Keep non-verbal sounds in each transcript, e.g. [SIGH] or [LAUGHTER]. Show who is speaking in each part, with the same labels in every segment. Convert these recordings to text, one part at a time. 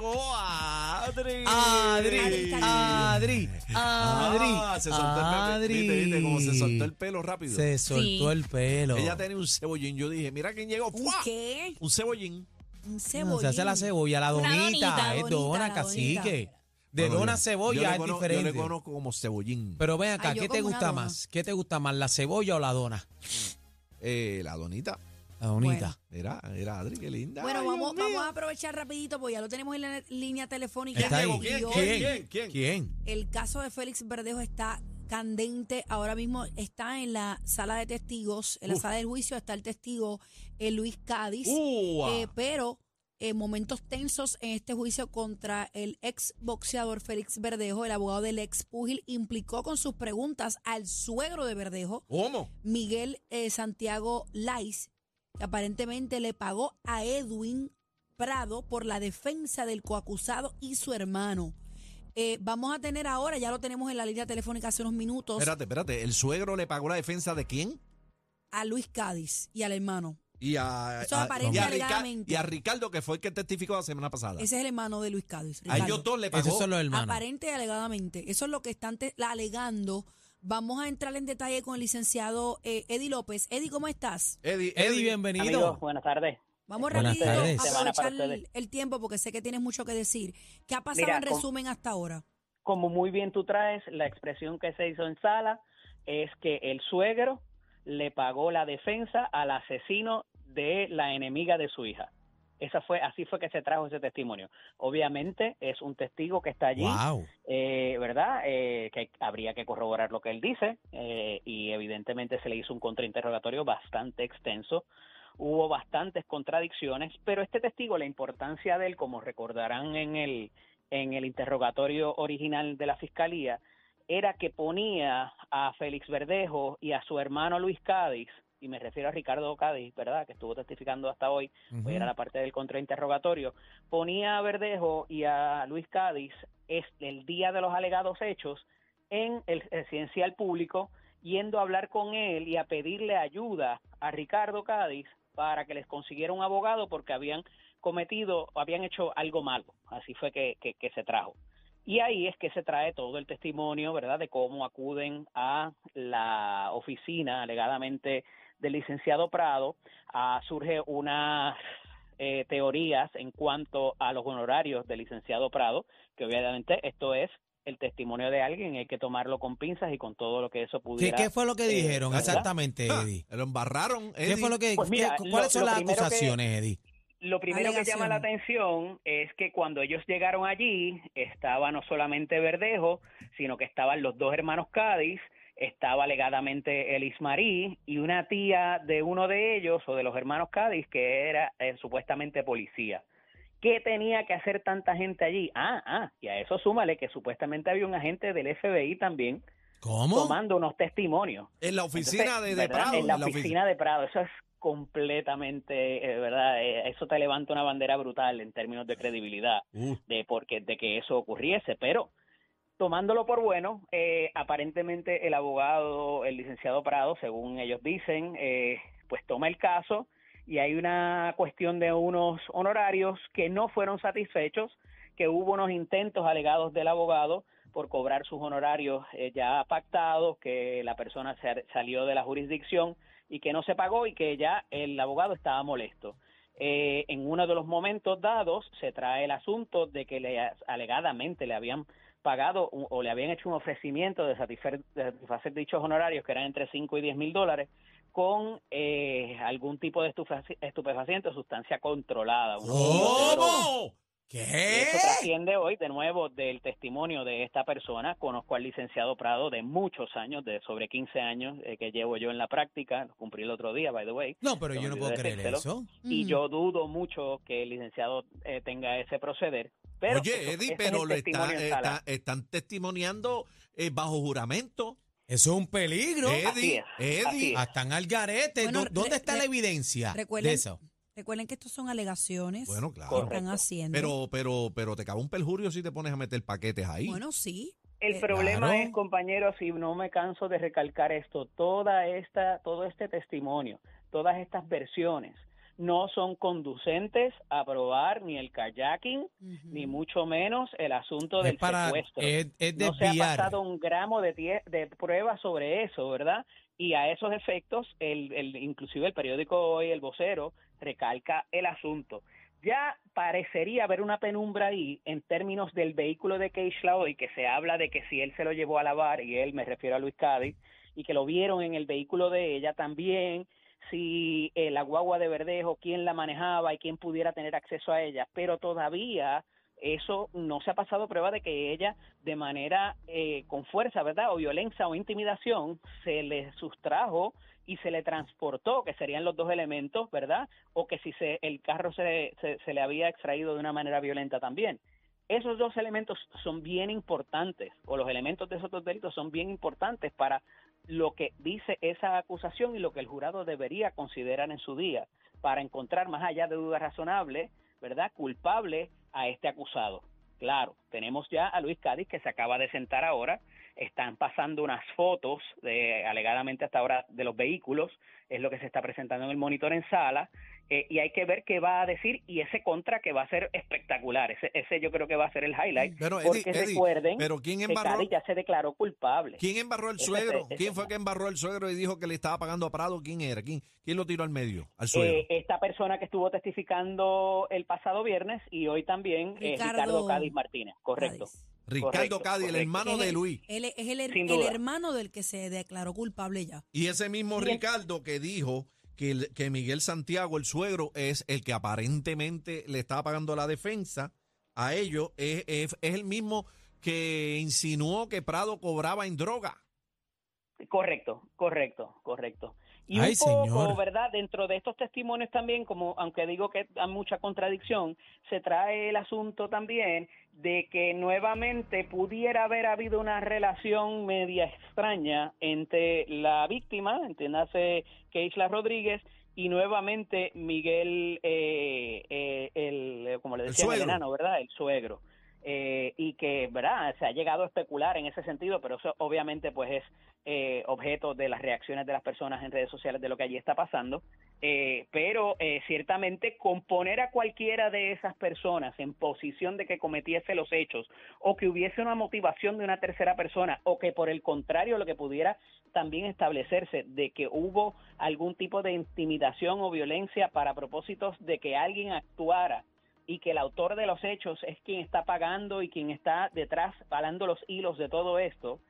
Speaker 1: llegó Adri.
Speaker 2: Adri,
Speaker 3: Adri,
Speaker 2: Adri, Adri.
Speaker 1: Ah, se soltó el pelo.
Speaker 2: Adri.
Speaker 1: Viste, viste cómo se soltó el pelo rápido.
Speaker 2: Se soltó
Speaker 3: Sí.
Speaker 2: el pelo.
Speaker 1: Ella tenía un cebollín. Yo dije, mira quién llegó.
Speaker 3: ¿Un
Speaker 1: ¡Fua!
Speaker 3: qué?
Speaker 1: Un cebollín.
Speaker 3: Un
Speaker 2: No,
Speaker 3: cebollín.
Speaker 2: se hace la cebolla, la
Speaker 3: Una
Speaker 2: donita,
Speaker 3: donita,
Speaker 2: es
Speaker 3: donita,
Speaker 2: dona,
Speaker 3: la
Speaker 2: cacique.
Speaker 3: donita.
Speaker 2: De
Speaker 1: Bueno,
Speaker 2: dona
Speaker 1: yo-
Speaker 2: a cebolla
Speaker 1: yo le
Speaker 2: es
Speaker 1: cono-
Speaker 2: diferente.
Speaker 1: Yo le conozco como cebollín.
Speaker 2: Pero ven acá,
Speaker 3: Ay, yo
Speaker 2: ¿qué te
Speaker 3: como una
Speaker 2: gusta
Speaker 3: dona.
Speaker 2: más? ¿Qué te gusta más, la cebolla o la dona?
Speaker 1: Eh, la donita.
Speaker 2: La donita.
Speaker 1: Era, era Adri, qué linda.
Speaker 3: Bueno,
Speaker 1: Ay,
Speaker 3: vamos,
Speaker 1: Dios mío.
Speaker 3: vamos a aprovechar rapidito porque ya lo tenemos en la línea telefónica.
Speaker 2: Está ahí.
Speaker 1: ¿Quién?
Speaker 3: Y hoy
Speaker 1: ¿Quién?
Speaker 2: ¿Quién?
Speaker 1: ¿Quién?
Speaker 3: El caso de Félix Verdejo está candente. Ahora mismo está en la sala de testigos. En la
Speaker 1: Uf.
Speaker 3: sala del juicio está el testigo eh, Luis Cádiz.
Speaker 1: Ua.
Speaker 3: Eh, pero eh, momentos tensos en este juicio contra el ex boxeador Félix Verdejo, el abogado del ex púgil, implicó con sus preguntas al suegro de Verdejo,
Speaker 1: ¿Cómo?
Speaker 3: Miguel eh, Santiago Lais, aparentemente le pagó a Edwin Prado por la defensa del coacusado y su hermano. Eh, vamos a tener ahora, ya lo tenemos en la línea telefónica hace unos minutos,
Speaker 1: Espérate, espérate. ¿El suegro le pagó la defensa de quién?
Speaker 3: a Luis Cádiz y al hermano.
Speaker 1: Y a,
Speaker 3: Eso
Speaker 1: a- y a Rica-
Speaker 3: alegadamente.
Speaker 1: y a Ricardo, que fue el que testificó la semana pasada.
Speaker 3: Ese es el hermano de Luis Cádiz.
Speaker 1: a
Speaker 3: Ricardo.
Speaker 1: ellos dos le pagó.
Speaker 2: Esos son los hermanos.
Speaker 3: Aparente y alegadamente. Eso es lo que están alegando. Vamos a entrar en detalle con el licenciado eh, Eddie López. Eddie, ¿cómo estás?
Speaker 1: Eddie,
Speaker 2: Eddie, bienvenido.
Speaker 4: Amigos, buenas tardes.
Speaker 3: Vamos
Speaker 2: Buenas tardes.
Speaker 3: a aprovechar el, tiempo porque sé que tienes mucho que decir. ¿Qué ha pasado
Speaker 4: Mira,
Speaker 3: en
Speaker 4: con-
Speaker 3: resumen hasta ahora?
Speaker 4: Como muy bien tú traes, la expresión que se hizo en sala es que el suegro le pagó la defensa al asesino de la enemiga de su hija. Esa fue, así fue que se trajo ese testimonio. Obviamente es un testigo que está allí,
Speaker 2: Wow.
Speaker 4: eh, ¿verdad? Eh, que habría que corroborar lo que él dice eh, y evidentemente se le hizo un contrainterrogatorio bastante extenso. Hubo bastantes contradicciones, pero este testigo, la importancia de él, como recordarán en el, en el interrogatorio original de la fiscalía, era que ponía a Félix Verdejo y a su hermano Luis Cádiz, y me refiero a Ricardo Cádiz, ¿verdad? Que estuvo testificando hasta hoy,
Speaker 2: Ujú.
Speaker 4: pues era la parte del contrainterrogatorio, ponía a Verdejo y a Luis Cádiz es el día de los alegados hechos en el residencial público, yendo a hablar con él y a pedirle ayuda a Ricardo Cádiz para que les consiguiera un abogado porque habían cometido, habían hecho algo malo. Así fue que, que- que se trajo. Y ahí es que se trae todo el testimonio, ¿verdad?, de cómo acuden a la oficina alegadamente del licenciado Prado. Ah, surge unas eh, teorías en cuanto a los honorarios del licenciado Prado, que obviamente esto es el testimonio de alguien, hay que tomarlo con pinzas y con todo lo que eso
Speaker 2: ¿Qué,
Speaker 4: pudiera.
Speaker 2: qué fue lo que
Speaker 4: eh,
Speaker 2: dijeron
Speaker 4: ¿verdad?
Speaker 2: exactamente,
Speaker 1: Ah,
Speaker 2: Eddie?
Speaker 1: Lo embarraron,
Speaker 2: ¿Qué fue lo que,
Speaker 4: Pues mira,
Speaker 2: qué-
Speaker 4: lo-
Speaker 2: ¿Cuáles son
Speaker 4: lo
Speaker 2: las
Speaker 4: primero que-
Speaker 2: acusaciones, Eddie?
Speaker 4: Lo primero que llama la atención es que cuando ellos llegaron allí estaba no solamente Verdejo, sino que estaban los dos hermanos Cádiz, estaba alegadamente Elis Marí y una tía de uno de ellos o de los hermanos Cádiz que era eh, supuestamente policía. ¿Qué tenía que hacer tanta gente allí? Ah, ah, y a eso súmale que supuestamente había un agente del FBI también
Speaker 2: ¿Cómo?
Speaker 4: tomando unos testimonios.
Speaker 1: En la oficina
Speaker 4: Entonces,
Speaker 1: de. Prado.
Speaker 4: En la
Speaker 1: ofici-
Speaker 4: oficina de Prado. Eso es completamente, eh, ¿verdad? Eh, eso te levanta una bandera brutal en términos de credibilidad
Speaker 1: Uh,
Speaker 4: de, porque, de que eso ocurriese. Pero tomándolo por bueno, eh, aparentemente el abogado, el licenciado Prado, según ellos dicen, eh, pues toma el caso y hay una cuestión de unos honorarios que no fueron satisfechos, que hubo unos intentos alegados del abogado por cobrar sus honorarios eh, ya pactados, que la persona salió de la jurisdicción y que no se pagó y que ya el abogado estaba molesto. Eh, en uno de los momentos dados se trae el asunto de que le, alegadamente le habían pagado o, o le habían hecho un ofrecimiento de satisfacer, de satisfacer dichos honorarios que eran entre 5 y 10 mil dólares con eh, algún tipo de estupefaci- estupefaciente o sustancia controlada.
Speaker 2: ¿Cómo? ¿Qué?
Speaker 4: trasciende hoy de nuevo del testimonio de esta persona. Conozco al licenciado Prado de muchos años, de sobre 15 años eh, que llevo yo en la práctica. Lo cumplí el otro día, by the way.
Speaker 2: No, pero yo no puedo creer eso.
Speaker 4: Y
Speaker 3: Ujú.
Speaker 4: yo dudo mucho que el licenciado eh, tenga ese proceder. Pero
Speaker 1: Oye, Eddie, pero
Speaker 4: el
Speaker 1: lo está, están testimoniando eh, bajo juramento.
Speaker 2: Eso es un peligro.
Speaker 1: Eddie,
Speaker 4: Así es,
Speaker 1: Eddie.
Speaker 4: así es.
Speaker 2: Hasta en al garete.
Speaker 3: Bueno,
Speaker 2: ¿Dó- ¿Dónde
Speaker 3: re-
Speaker 2: está
Speaker 3: re-
Speaker 2: la evidencia
Speaker 3: recuerden-
Speaker 2: de eso?
Speaker 3: Recuerden que estos son alegaciones
Speaker 1: Bueno, claro.
Speaker 3: que están haciendo.
Speaker 1: Pero, pero, pero te cabe un perjurio si te pones a meter paquetes ahí.
Speaker 3: bueno, sí.
Speaker 4: El
Speaker 3: Eh,
Speaker 4: problema
Speaker 2: Claro.
Speaker 4: es, compañeros, y no me canso de recalcar esto, toda esta, todo este testimonio, todas estas versiones, no son conducentes a probar ni el kayaking, ni mucho menos el asunto
Speaker 2: Es
Speaker 4: del
Speaker 2: para,
Speaker 4: secuestro.
Speaker 2: es, es
Speaker 4: no se ha pasado un gramo de, tie- de prueba sobre eso, ¿verdad? Y a esos efectos, el, el, inclusive el periódico hoy, El Vocero, recalca el asunto. Ya parecería haber una penumbra ahí en términos del vehículo de Keishla hoy, que se habla de que si él se lo llevó a lavar, y él me refiero a Luis Cádiz, y que lo vieron en el vehículo de ella también, si eh, la guagua de Verdejo, quién la manejaba y quién pudiera tener acceso a ella, pero todavía eso no se ha pasado prueba de que ella de manera eh, con fuerza, ¿verdad? O violencia o intimidación se le sustrajo y se le transportó, que serían los dos elementos, ¿verdad? O que si se, el carro se, se, se le había extraído de una manera violenta también. Esos dos elementos son bien importantes, o los elementos de esos dos delitos son bien importantes para lo que dice esa acusación y lo que el jurado debería considerar en su día, para encontrar más allá de duda razonable, ¿verdad? Culpable a este acusado. Claro, tenemos ya a Luis Cádiz que se acaba de sentar ahora, están pasando unas fotos de alegadamente hasta ahora de los vehículos, es lo que se está presentando en el monitor en sala, eh, y hay que ver qué va a decir y ese contra que va a ser espectacular, ese, ese yo creo que va a ser el highlight,
Speaker 1: Pero,
Speaker 4: porque
Speaker 1: Eddie, Eddie,
Speaker 4: recuerden
Speaker 1: pero
Speaker 4: ya se declaró culpable.
Speaker 1: ¿Quién embarró el suegro?
Speaker 4: ese-
Speaker 1: ¿Quién fue que embarró el suegro y dijo que le estaba pagando a Prado? ¿Quién era? ¿Quién, quién lo tiró al medio? Al suegro.
Speaker 4: Eh, esta persona que estuvo testificando el pasado viernes y hoy también es
Speaker 3: Ricardo
Speaker 4: Ricardo Cádiz Martínez, correcto.
Speaker 3: Cádiz.
Speaker 1: Ricardo
Speaker 4: correcto,
Speaker 1: Cádiz, el hermano
Speaker 3: Es
Speaker 1: de Luis.
Speaker 3: Él es el, el hermano del que se declaró culpable ya.
Speaker 1: Y ese mismo. Ricardo que dijo que, el- que Miguel Santiago, el suegro, es el que aparentemente le estaba pagando la defensa a ellos, es, es- es el mismo que insinuó que Prado cobraba en droga.
Speaker 4: Correcto, correcto, correcto. Y
Speaker 2: Ay,
Speaker 4: un poco,
Speaker 2: señor.
Speaker 4: ¿verdad? Dentro de estos testimonios también, como aunque digo que hay mucha contradicción, se trae el asunto también de que nuevamente pudiera haber habido una relación media extraña entre la víctima, entiéndase Keisla Rodríguez, y nuevamente Miguel, eh, eh, el, como le
Speaker 1: El
Speaker 4: decía el,
Speaker 1: suegro.
Speaker 4: enano, ¿verdad? El suegro. Eh, y que, ¿verdad? Se ha llegado a especular en ese sentido, pero eso obviamente pues es eh, objeto de las reacciones de las personas en redes sociales de lo que allí está pasando, eh, pero eh, ciertamente componer a cualquiera de esas personas en posición de que cometiese los hechos o que hubiese una motivación de una tercera persona o que por el contrario lo que pudiera también establecerse de que hubo algún tipo de intimidación o violencia para propósitos de que alguien actuara y que el autor de los hechos es quien está pagando y quien está detrás jalando los hilos de todo esto,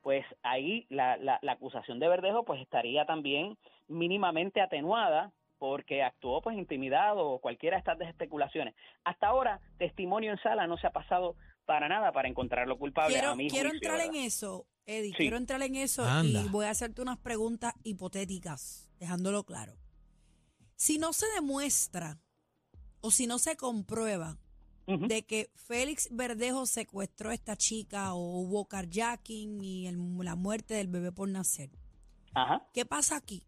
Speaker 4: pues ahí la, la, la acusación de Verdejo pues estaría también mínimamente atenuada porque actuó pues intimidado o cualquiera de estas especulaciones. Hasta ahora, testimonio en sala no se ha pasado para nada para encontrarlo culpable
Speaker 3: Quiero,
Speaker 4: a mi
Speaker 3: quiero
Speaker 4: juicio,
Speaker 3: entrar en eso, Eddie,
Speaker 4: Sí.
Speaker 3: quiero entrar en eso
Speaker 2: Anda.
Speaker 3: y voy a hacerte unas preguntas hipotéticas, dejándolo claro. Si no se demuestra o si no se comprueba de que Félix Verdejo secuestró a esta chica o hubo carjacking y el- la muerte del bebé por nacer,
Speaker 4: Ajá.
Speaker 3: ¿qué pasa aquí?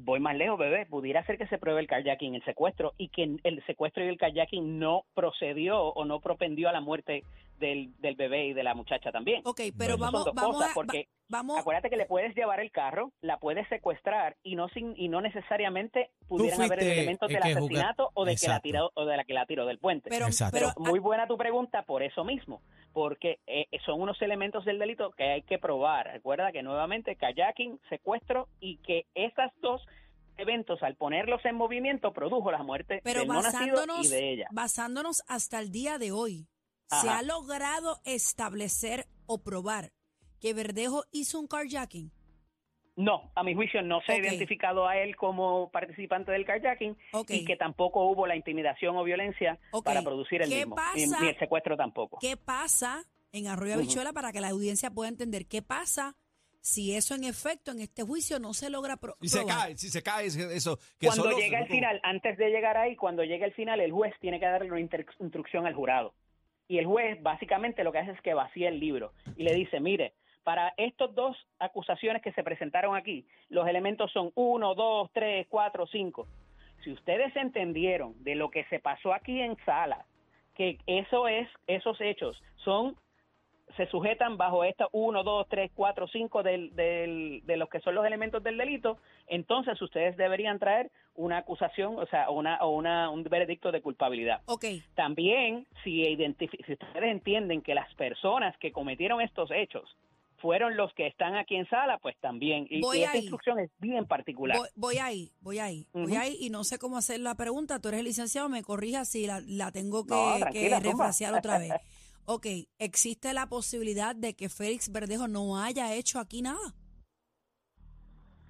Speaker 4: voy más lejos, bebé, pudiera ser que se pruebe el kayaking, el secuestro, y que el secuestro y el kayaking no procedió o no propendió a la muerte del, del bebé y de la muchacha también.
Speaker 3: Ok, pero
Speaker 4: son
Speaker 3: vamos,
Speaker 4: dos
Speaker 3: vamos,
Speaker 4: cosas,
Speaker 3: a,
Speaker 4: porque
Speaker 3: va- vamos,
Speaker 4: Acuérdate que le puedes llevar el carro, la puedes secuestrar y no sin, y no necesariamente pudieran haber elementos
Speaker 2: el
Speaker 4: del asesinato o de que la tiró o de la que la tiró del puente.
Speaker 3: pero,
Speaker 2: Exacto.
Speaker 3: pero
Speaker 4: Muy buena tu pregunta por eso mismo, porque eh, son unos elementos del delito que hay que probar. Recuerda que nuevamente kayaking, secuestro y que esas dos eventos al ponerlos en movimiento produjo la muerte
Speaker 3: Pero
Speaker 4: del no nacido y de ella.
Speaker 3: basándonos hasta el día de hoy, ¿se ha logrado establecer o probar que Verdejo hizo un carjacking?
Speaker 4: No, a mi juicio no se ha identificado a él como participante del carjacking y que tampoco hubo la intimidación o violencia para producir el
Speaker 3: ¿Qué
Speaker 4: mismo,
Speaker 3: pasa?
Speaker 4: ni el secuestro tampoco.
Speaker 3: ¿Qué pasa en Arroyo. Habichuela para que la audiencia pueda entender qué pasa si eso en efecto en este juicio no se logra pro-
Speaker 1: Si se
Speaker 3: probar?
Speaker 1: cae, si se cae eso. Que
Speaker 4: Cuando
Speaker 1: solo-
Speaker 4: llega el final, antes de llegar ahí, cuando llega el final, el juez tiene que darle una instrucción al jurado. Y el juez básicamente lo que hace es que vacía el libro y le dice, mire, para estas dos acusaciones que se presentaron aquí, los elementos son uno, dos, tres, cuatro, cinco. Si ustedes entendieron de lo que se pasó aquí en sala, que eso es, esos hechos son se sujetan bajo esta 1, 2, 3, 4, 5 del, del, de los que son los elementos del delito, entonces ustedes deberían traer una acusación, o sea, una, o una, un veredicto de culpabilidad.
Speaker 3: Ok,
Speaker 4: También, si, si ustedes entienden que las personas que cometieron estos hechos fueron los que están aquí en sala, pues también. Y,
Speaker 3: Voy
Speaker 4: y esta
Speaker 3: ahí.
Speaker 4: instrucción es bien particular.
Speaker 3: voy, voy ahí, voy ahí, voy ahí y no sé cómo hacer la pregunta. Tú eres el licenciado, me corrijas si la, la tengo que,
Speaker 4: No,
Speaker 3: que refrasear otra vez. [LAUGHS] Ok, ¿existe la posibilidad de que Félix Verdejo no haya hecho aquí nada?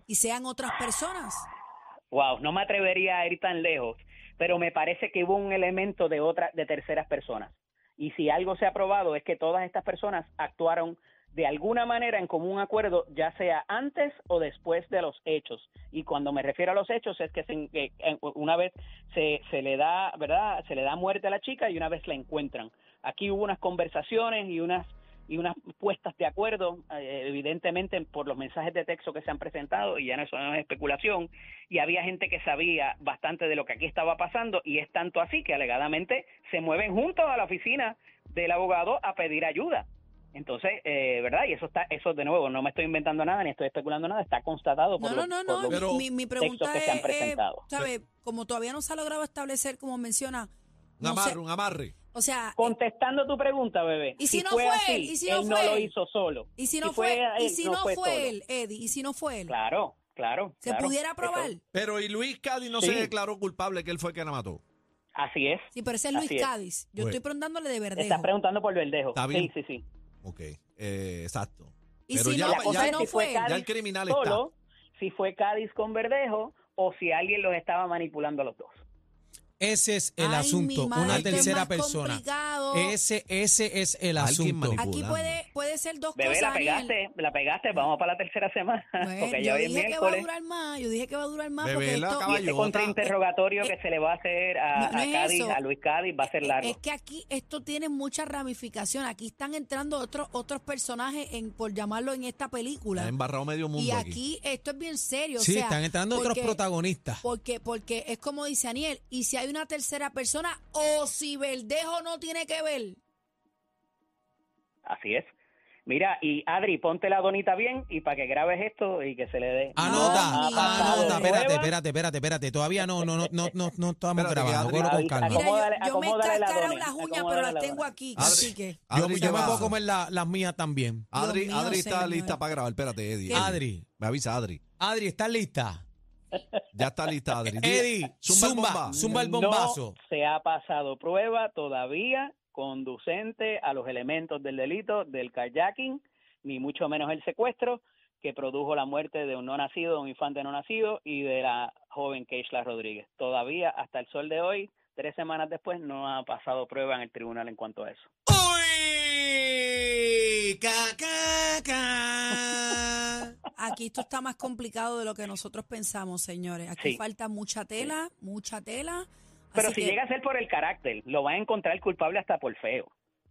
Speaker 3: Y sean otras personas.
Speaker 4: Wow, no me atrevería a ir tan lejos, pero me parece que hubo un elemento de otra, de terceras personas. Y si algo se ha probado es que todas estas personas actuaron de alguna manera en común acuerdo, ya sea antes o después de los hechos. Y cuando me refiero a los hechos es que, se- una vez se, se le da, ¿verdad? Se le da muerte a la chica y una vez la encuentran. Aquí hubo unas conversaciones y unas y unas puestas de acuerdo, eh, evidentemente por los mensajes de texto que se han presentado, y ya no eso no es especulación, y había gente que sabía bastante de lo que aquí estaba pasando, y es tanto así que alegadamente se mueven juntos a la oficina del abogado a pedir ayuda. Entonces, eh, ¿verdad? Y eso está, eso de nuevo, no me estoy inventando nada ni estoy especulando nada, está constatado por
Speaker 3: No,
Speaker 4: los,
Speaker 3: no, no,
Speaker 4: por
Speaker 3: no.
Speaker 4: los
Speaker 1: Pero-
Speaker 3: mi, mi pregunta
Speaker 4: textos que se han
Speaker 3: es, eh,
Speaker 4: presentado.
Speaker 3: ¿sabe? Como todavía no se ha logrado establecer, como menciona,
Speaker 1: Un
Speaker 3: no sé,
Speaker 1: amarre, un amarre.
Speaker 3: O sea,
Speaker 4: Contestando tu pregunta, bebé.
Speaker 3: ¿Y si no fue
Speaker 4: así,
Speaker 3: él? ¿Y si no
Speaker 4: él no
Speaker 3: fue
Speaker 4: lo hizo solo.
Speaker 3: y si no
Speaker 4: si
Speaker 3: fue, y
Speaker 4: él,
Speaker 3: si
Speaker 4: no
Speaker 3: no fue,
Speaker 4: solo.
Speaker 3: él, Eddie, y si no fue él,
Speaker 4: Claro, claro.
Speaker 3: se
Speaker 4: claro.
Speaker 3: pudiera
Speaker 4: Eso-
Speaker 3: probar.
Speaker 1: Pero y Luis Cádiz no
Speaker 4: Sí.
Speaker 1: se declaró culpable que él fue el que la mató.
Speaker 4: Así es.
Speaker 3: Sí, pero ese es Luis
Speaker 4: es.
Speaker 3: Cádiz. Yo estoy preguntándole de Verdejo.
Speaker 4: Estás preguntando por Verdejo.
Speaker 1: Está bien.
Speaker 4: Sí, sí, sí.
Speaker 1: Ok, eh, exacto.
Speaker 3: Y
Speaker 1: Pero
Speaker 3: si
Speaker 1: ya,
Speaker 3: no,
Speaker 4: fue
Speaker 3: fue
Speaker 1: ya
Speaker 4: Cádiz
Speaker 1: el criminal
Speaker 4: solo, si fue Cádiz con Verdejo o si alguien los estaba manipulando a los dos.
Speaker 2: Ese es el
Speaker 3: Ay,
Speaker 2: asunto,
Speaker 3: mi madre,
Speaker 2: una
Speaker 3: es
Speaker 2: tercera
Speaker 3: más
Speaker 2: persona.
Speaker 3: complicado.
Speaker 2: Ese, ese es el
Speaker 1: Alguien
Speaker 2: asunto.
Speaker 1: manipula.
Speaker 3: Aquí puede, puede ser dos
Speaker 4: Bebé,
Speaker 3: cosas.
Speaker 4: la
Speaker 3: Daniel.
Speaker 4: pegaste, la pegaste, vamos para la tercera semana. [LAUGHS]
Speaker 3: Bueno,
Speaker 4: porque ya
Speaker 3: yo
Speaker 4: hoy es
Speaker 3: dije que va a
Speaker 4: miércoles.
Speaker 3: durar más. Yo dije que va a durar más
Speaker 1: Bebé,
Speaker 3: porque
Speaker 1: la
Speaker 3: esto,
Speaker 4: este contrainterrogatorio que se le va a hacer a,
Speaker 3: No, no
Speaker 4: a
Speaker 3: es
Speaker 4: Cádiz,
Speaker 3: eso.
Speaker 4: a Luis Cádiz, va a ser largo.
Speaker 3: Es que aquí esto tiene mucha ramificación. Aquí están entrando otros otros personajes, en por llamarlo en esta película.
Speaker 1: Está embarrado medio mundo
Speaker 3: Y
Speaker 1: aquí.
Speaker 3: aquí esto es bien serio. o
Speaker 2: Sí,
Speaker 3: sea,
Speaker 2: están entrando otros
Speaker 3: porque-
Speaker 2: protagonistas.
Speaker 3: Porque, porque es como dice Aniel, y si hay una tercera persona, o si Verdejo no tiene que ver.
Speaker 4: Así es. Mira, y Adri, ponte la donita bien y para que grabes esto y que se le dé.
Speaker 2: Anota,
Speaker 3: madre.
Speaker 2: anota, espérate,
Speaker 4: prueba.
Speaker 2: espérate, espérate, espérate. Todavía no, no, no, no, no, no estamos
Speaker 1: Espérate,
Speaker 2: grabando.
Speaker 1: Adri-
Speaker 2: con calma.
Speaker 3: Mira, yo, yo me he cascarado las uñas, pero las
Speaker 4: la
Speaker 3: tengo aquí.
Speaker 1: Adri-
Speaker 3: Así que.
Speaker 2: Yo,
Speaker 1: Adri
Speaker 2: yo
Speaker 1: ya
Speaker 2: me puedo comer la- las mías también.
Speaker 1: Adri,
Speaker 3: mío,
Speaker 1: Adri está
Speaker 3: señor.
Speaker 1: lista para grabar. Espérate, Eddie.
Speaker 3: ¿Qué?
Speaker 1: Eddie.
Speaker 2: Adri,
Speaker 1: Me avisa Adri.
Speaker 2: Adri, ¿estás lista?
Speaker 1: Ya está lista, Adri. Di-
Speaker 2: Eddie,
Speaker 1: zumba el
Speaker 2: zumba, el bombazo.
Speaker 4: No se ha pasado prueba todavía conducente a los elementos del delito del kayaking, ni mucho menos el secuestro que produjo la muerte de un no nacido, de un infante no nacido y de la joven Keishla Rodríguez. Todavía, hasta el sol de hoy, tres semanas después, no ha pasado prueba en el tribunal en cuanto a eso.
Speaker 2: ¡Uy! ¡Ca, ca, ca!
Speaker 3: Aquí esto está más complicado de lo que nosotros pensamos, señores. Aquí
Speaker 4: Sí.
Speaker 3: falta mucha tela, mucha tela.
Speaker 4: Pero si
Speaker 3: que-
Speaker 4: llega a ser por el carácter, lo va a encontrar culpable hasta por feo.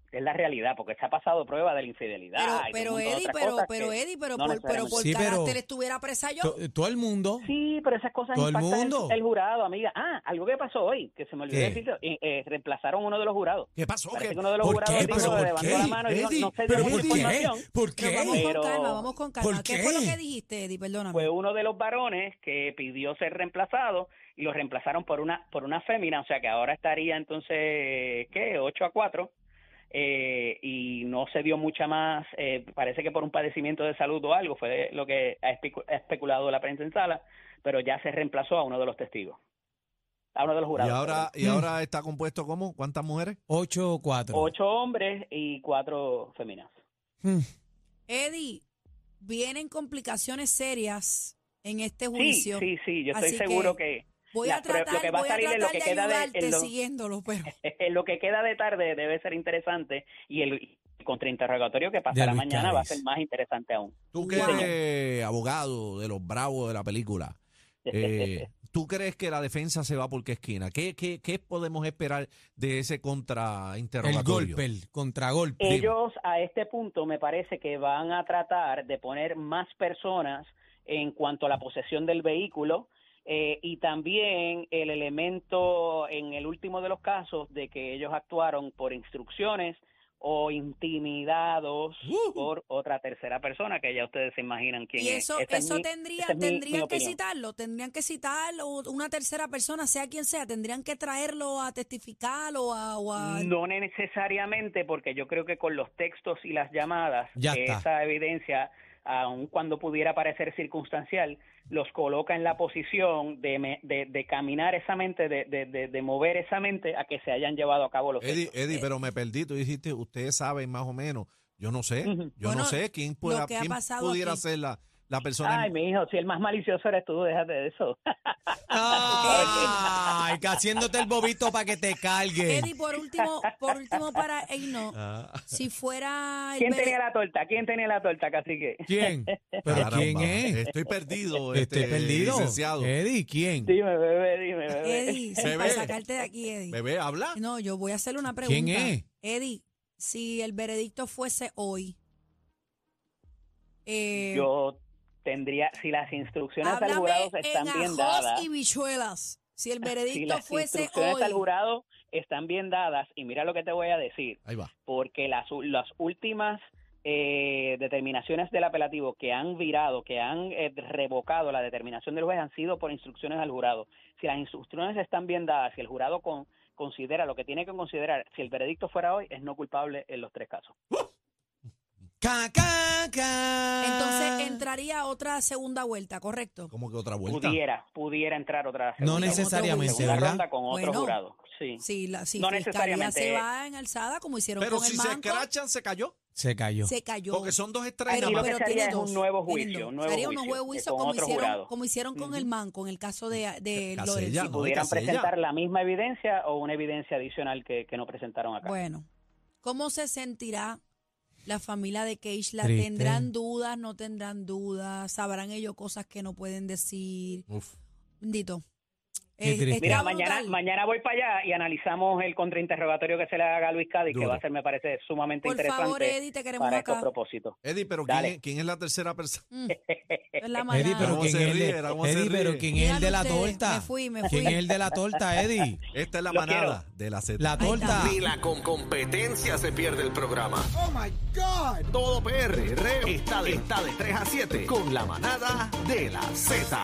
Speaker 4: Es la realidad, porque se ha pasado prueba de la infidelidad.
Speaker 3: Pero, pero Eddie, pero, pero
Speaker 4: que
Speaker 3: Eddie, pero
Speaker 4: no
Speaker 3: por, pero por
Speaker 2: Sí, pero-
Speaker 3: carácter estuviera presa yo.
Speaker 2: To- Todo el mundo.
Speaker 4: Sí, pero esas cosas
Speaker 2: Todo el
Speaker 4: impactan
Speaker 2: mundo.
Speaker 4: El, el jurado, amiga. Ah, algo que pasó hoy, que se me olvidó
Speaker 2: ¿Qué?
Speaker 4: decirlo, eh, eh, reemplazaron uno de los jurados.
Speaker 1: ¿Qué pasó?
Speaker 4: Parece
Speaker 1: ¿Qué?
Speaker 4: que uno de los
Speaker 2: ¿Por
Speaker 4: jurados
Speaker 2: qué?
Speaker 4: dijo,
Speaker 2: ¿Pero por
Speaker 4: levantó
Speaker 2: qué?
Speaker 4: la mano y dijo,
Speaker 1: Eddie,
Speaker 4: no sé
Speaker 2: ¿Pero por qué?
Speaker 4: información.
Speaker 2: ¿Por
Speaker 3: Pero
Speaker 2: qué?
Speaker 3: vamos
Speaker 4: Pero-
Speaker 3: con calma, vamos con calma.
Speaker 2: ¿Por
Speaker 3: ¿Qué? fue lo
Speaker 2: qué?
Speaker 3: que dijiste, Eddie? Perdóname.
Speaker 4: Fue uno de los varones que pidió ser reemplazado y lo reemplazaron por una por una fémina, o sea que ahora estaría entonces, ¿qué? 8 a 4. Eh, y no se dio mucha más, eh, parece que por un padecimiento de salud o algo, fue lo que ha especu- ha especulado la prensa en sala, pero ya se reemplazó a uno de los testigos, a uno de los
Speaker 1: Y
Speaker 4: jurados.
Speaker 1: ahora, y ahora está compuesto como ¿cuántas mujeres?
Speaker 2: 8 o 4.
Speaker 4: Ocho hombres y cuatro féminas.
Speaker 3: Eddie, vienen complicaciones serias en este
Speaker 4: Sí,
Speaker 3: juicio.
Speaker 4: sí, sí, yo estoy seguro
Speaker 3: que-
Speaker 4: que,
Speaker 3: Voy a tratar,
Speaker 4: lo que va a
Speaker 3: voy a
Speaker 4: salir de lo que
Speaker 3: de
Speaker 4: queda de- en lo-
Speaker 3: siguiéndolo, pero [LAUGHS]
Speaker 4: lo que queda de tarde debe ser interesante y el contrainterrogatorio que pasará mañana va a ser más interesante aún.
Speaker 1: Tú que
Speaker 3: Wow.
Speaker 1: eres abogado de los bravos de la película, eh, [LAUGHS] ¿tú crees que la defensa se va por qué esquina? ¿Qué, qué, qué podemos esperar de ese
Speaker 2: El
Speaker 1: contrainterrogatorio?
Speaker 2: golpe, el contragolpe.
Speaker 4: Ellos a este punto me parece que van a tratar de poner más personas en cuanto a la posesión del vehículo eh, y también el elemento en el último de los casos de que ellos actuaron por instrucciones o intimidados
Speaker 1: Uh.
Speaker 4: por otra tercera persona, que ya ustedes se imaginan quién
Speaker 3: Y
Speaker 4: es.
Speaker 3: eso,
Speaker 4: es
Speaker 3: eso
Speaker 4: mi-
Speaker 3: tendría,
Speaker 4: es mi- mi
Speaker 3: tendrían que citarlo, tendrían que citarlo, una tercera persona, sea quien sea, tendrían que traerlo a testificar o a... o a-
Speaker 4: No necesariamente, porque yo creo que con los textos y las llamadas,
Speaker 2: Ya está.
Speaker 4: esa evidencia, aun cuando pudiera parecer circunstancial, los coloca en la posición de, me- de, de caminar esa mente, de, de, de- de mover esa mente a que se hayan llevado a cabo los
Speaker 1: Eddie,
Speaker 4: hechos.
Speaker 1: Eddie, pero me perdí. Tú dijiste, ustedes saben más o menos. Yo no sé. Yo
Speaker 3: Bueno,
Speaker 1: no sé quién, pueda, quién pudiera
Speaker 3: aquí.
Speaker 1: ser la, la persona.
Speaker 4: Ay, mi hijo, si el más malicioso eres tú, déjate de eso.
Speaker 2: Ay, que haciéndote el bobito para que te cargue.
Speaker 3: Eddie, por último, por último para ey, no,
Speaker 1: Ah,
Speaker 3: si fuera el
Speaker 4: ¿Quién tenía la torta? ¿Quién tenía la torta, cacique?
Speaker 2: ¿Quién? ¿Pero
Speaker 1: caramba,
Speaker 2: quién es?
Speaker 1: Estoy perdido.
Speaker 2: Estoy
Speaker 1: este,
Speaker 2: perdido.
Speaker 1: Licenciado.
Speaker 2: Eddie, ¿quién?
Speaker 4: Dime, bebé, dime, bebé.
Speaker 3: Eddie, sí,
Speaker 1: Bebé.
Speaker 3: para sacarte de aquí, Eddie.
Speaker 1: Bebé, habla.
Speaker 3: No, yo voy a hacerle una pregunta.
Speaker 2: ¿Quién es?
Speaker 3: Eddie, si el veredicto fuese hoy, eh,
Speaker 4: Yo tendría, si las instrucciones al
Speaker 3: háblame
Speaker 4: jurado están
Speaker 3: en
Speaker 4: bien
Speaker 3: ajos
Speaker 4: dadas,
Speaker 3: y bichuelas. Si el
Speaker 4: si
Speaker 3: veredicto
Speaker 4: las
Speaker 3: fuese
Speaker 4: instrucciones
Speaker 3: hoy,
Speaker 4: al jurado están bien dadas, y mira lo que te voy a decir,
Speaker 1: Ahí va.
Speaker 4: porque las, las últimas eh, determinaciones del apelativo que han virado, que han eh, revocado la determinación del juez han sido por instrucciones al jurado. Si las instrucciones están bien dadas, si el jurado con- considera lo que tiene que considerar, si el veredicto fuera hoy, es no culpable en los tres casos.
Speaker 2: Ca, ca, ca.
Speaker 3: entonces entraría otra segunda vuelta, ¿correcto?
Speaker 1: Como que otra vuelta.
Speaker 4: Pudiera, pudiera entrar otra
Speaker 2: No
Speaker 4: segunda-
Speaker 2: necesariamente,
Speaker 4: segunda
Speaker 2: ¿verdad?
Speaker 4: ronda con otro
Speaker 3: Bueno.
Speaker 4: jurado. Sí.
Speaker 3: Si la si
Speaker 4: No
Speaker 3: fiscalía
Speaker 4: necesariamente.
Speaker 3: se va en alzada, como hicieron
Speaker 1: Pero
Speaker 3: con
Speaker 1: si
Speaker 3: el
Speaker 1: se
Speaker 3: manco,
Speaker 1: escrachan, se cayó.
Speaker 2: Se cayó.
Speaker 3: se cayó.
Speaker 1: Porque son dos estrellas.
Speaker 3: Pero,
Speaker 4: lo
Speaker 1: nada más.
Speaker 3: pero
Speaker 4: se
Speaker 3: tiene
Speaker 4: haría es un
Speaker 3: dos,
Speaker 4: nuevo
Speaker 3: tiene
Speaker 4: juicio,
Speaker 3: dos.
Speaker 4: un nuevo
Speaker 3: Sería un
Speaker 4: juicio,
Speaker 3: nuevo
Speaker 4: eh,
Speaker 3: juicio
Speaker 4: con
Speaker 3: como
Speaker 4: otro
Speaker 3: hicieron,
Speaker 4: jurado.
Speaker 3: como hicieron con el manco en el caso de, de
Speaker 1: Casella. ¿no?
Speaker 4: pudieran
Speaker 1: Casella.
Speaker 4: presentar la misma evidencia o una evidencia adicional que, que no presentaron acá.
Speaker 3: Bueno, ¿cómo se sentirá la familia de Keishla?
Speaker 2: Triste.
Speaker 3: ¿Tendrán dudas? ¿No tendrán dudas? ¿Sabrán ellos cosas que no pueden decir?
Speaker 1: Uf.
Speaker 3: Bendito. Eh,
Speaker 4: Mira,
Speaker 3: brutal.
Speaker 4: mañana, mañana voy para allá y analizamos el contrainterrogatorio que se le haga a Luis Cádiz, que va a ser, me parece, sumamente
Speaker 3: Por
Speaker 4: interesante
Speaker 3: favor, Eddie, te queremos
Speaker 4: para
Speaker 3: acá.
Speaker 4: estos propósitos.
Speaker 1: Eddie, pero. ¿quién, quién es la tercera persona?
Speaker 3: Mm, es la [LAUGHS]
Speaker 2: Eddie,
Speaker 3: manada.
Speaker 2: pero
Speaker 1: ¿Cómo
Speaker 2: ¿quién es pero? ¿quién es el de la torta?
Speaker 3: Me fui, me
Speaker 2: ¿Quién
Speaker 3: fui.
Speaker 2: es el de la torta, Eddie?
Speaker 1: Esta es la
Speaker 4: Lo
Speaker 1: manada de la Z.
Speaker 2: La torta.
Speaker 5: Ni la con competencia se pierde el programa. Oh my God. Todo PR está de, está de 3 a 7 con la manada de la Z.